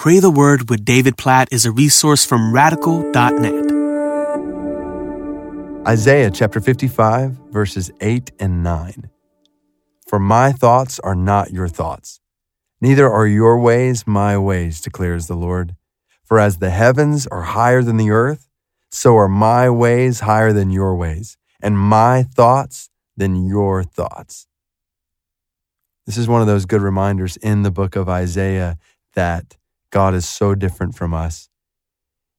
Pray the Word with David Platt is a resource from radical.net. Isaiah chapter 55, verses 8 and 9. For my thoughts are not your thoughts, neither are your ways my ways, declares the Lord. For as the heavens are higher than the earth, so are my ways higher than your ways, and my thoughts than your thoughts. This is one of those good reminders in the book of Isaiah that God is so different from us.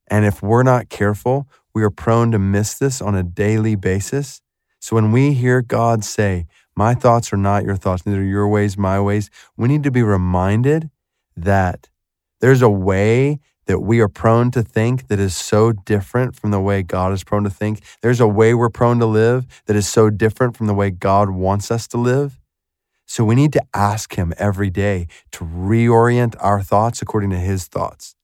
And if we're not careful, we are prone to miss this on a daily basis. So when we hear God say, My thoughts are not your thoughts, neither your ways, my ways, we need to be reminded that there's a way that we are prone to think that is so different from the way God is prone to think. There's a way we're prone to live that is so different from the way God wants us to live. So we need to ask Him every day to reorient our thoughts according to His thoughts,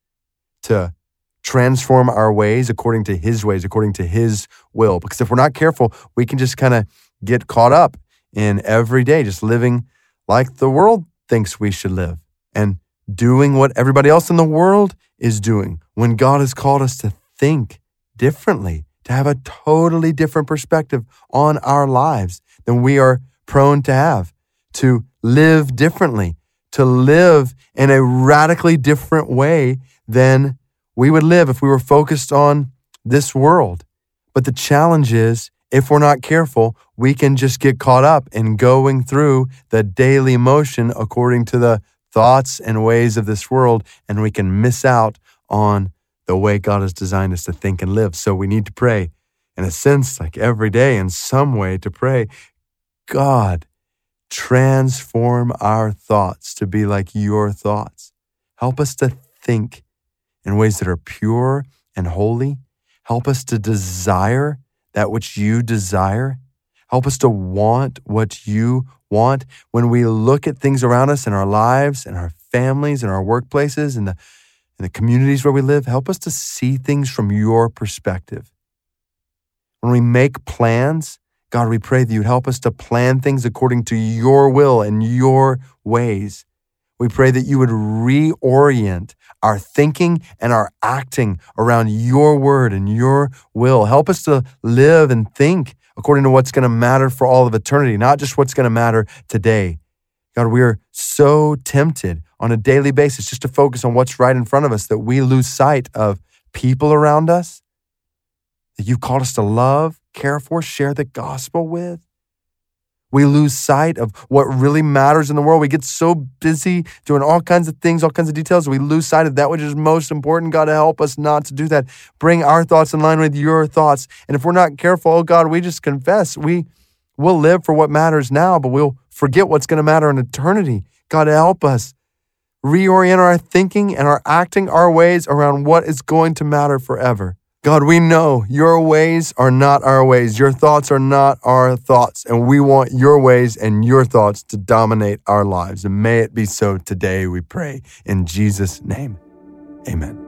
to transform our ways according to His ways, according to His will. Because if we're not careful, we can just kind of get caught up in every day, just living like the world thinks we should live and doing what everybody else in the world is doing when God has called us to think differently, to have a totally different perspective on our lives than we are prone to have, to live differently, to live in a radically different way than we would live if we were focused on this world. But the challenge is, if we're not careful, we can just get caught up in going through the daily motion according to the thoughts and ways of this world, and we can miss out on the way God has designed us to think and live. So we need to pray, in a sense, like every day, in some way, to pray, God, transform our thoughts to be like your thoughts. Help us to think in ways that are pure and holy. Help us to desire that which you desire. Help us to want what you want when we look at things around us in our lives and our families and our workplaces and the, and the communities where we live. Help us to see things from your perspective. When we make plans, God, we pray that you'd help us to plan things according to your will and your ways. We pray that you would reorient our thinking and our acting around your word and your will. Help us to live and think according to what's going to matter for all of eternity, not just what's going to matter today. God, we are so tempted on a daily basis just to focus on what's right in front of us that we lose sight of people around us that you've called us to love, care for, share the gospel with. We lose sight of what really matters in the world. We get so busy doing all kinds of things, all kinds of details. We lose sight of that which is most important. God, help us not to do that. Bring our thoughts in line with your thoughts. And if we're not careful, oh God, we just confess. We will live for what matters now, but we'll forget what's going to matter in eternity. God, help us reorient our thinking and our acting, our ways around what is going to matter forever. God, we know your ways are not our ways. Your thoughts are not our thoughts. And we want your ways and your thoughts to dominate our lives. And may it be so today, we pray. In Jesus' name, amen.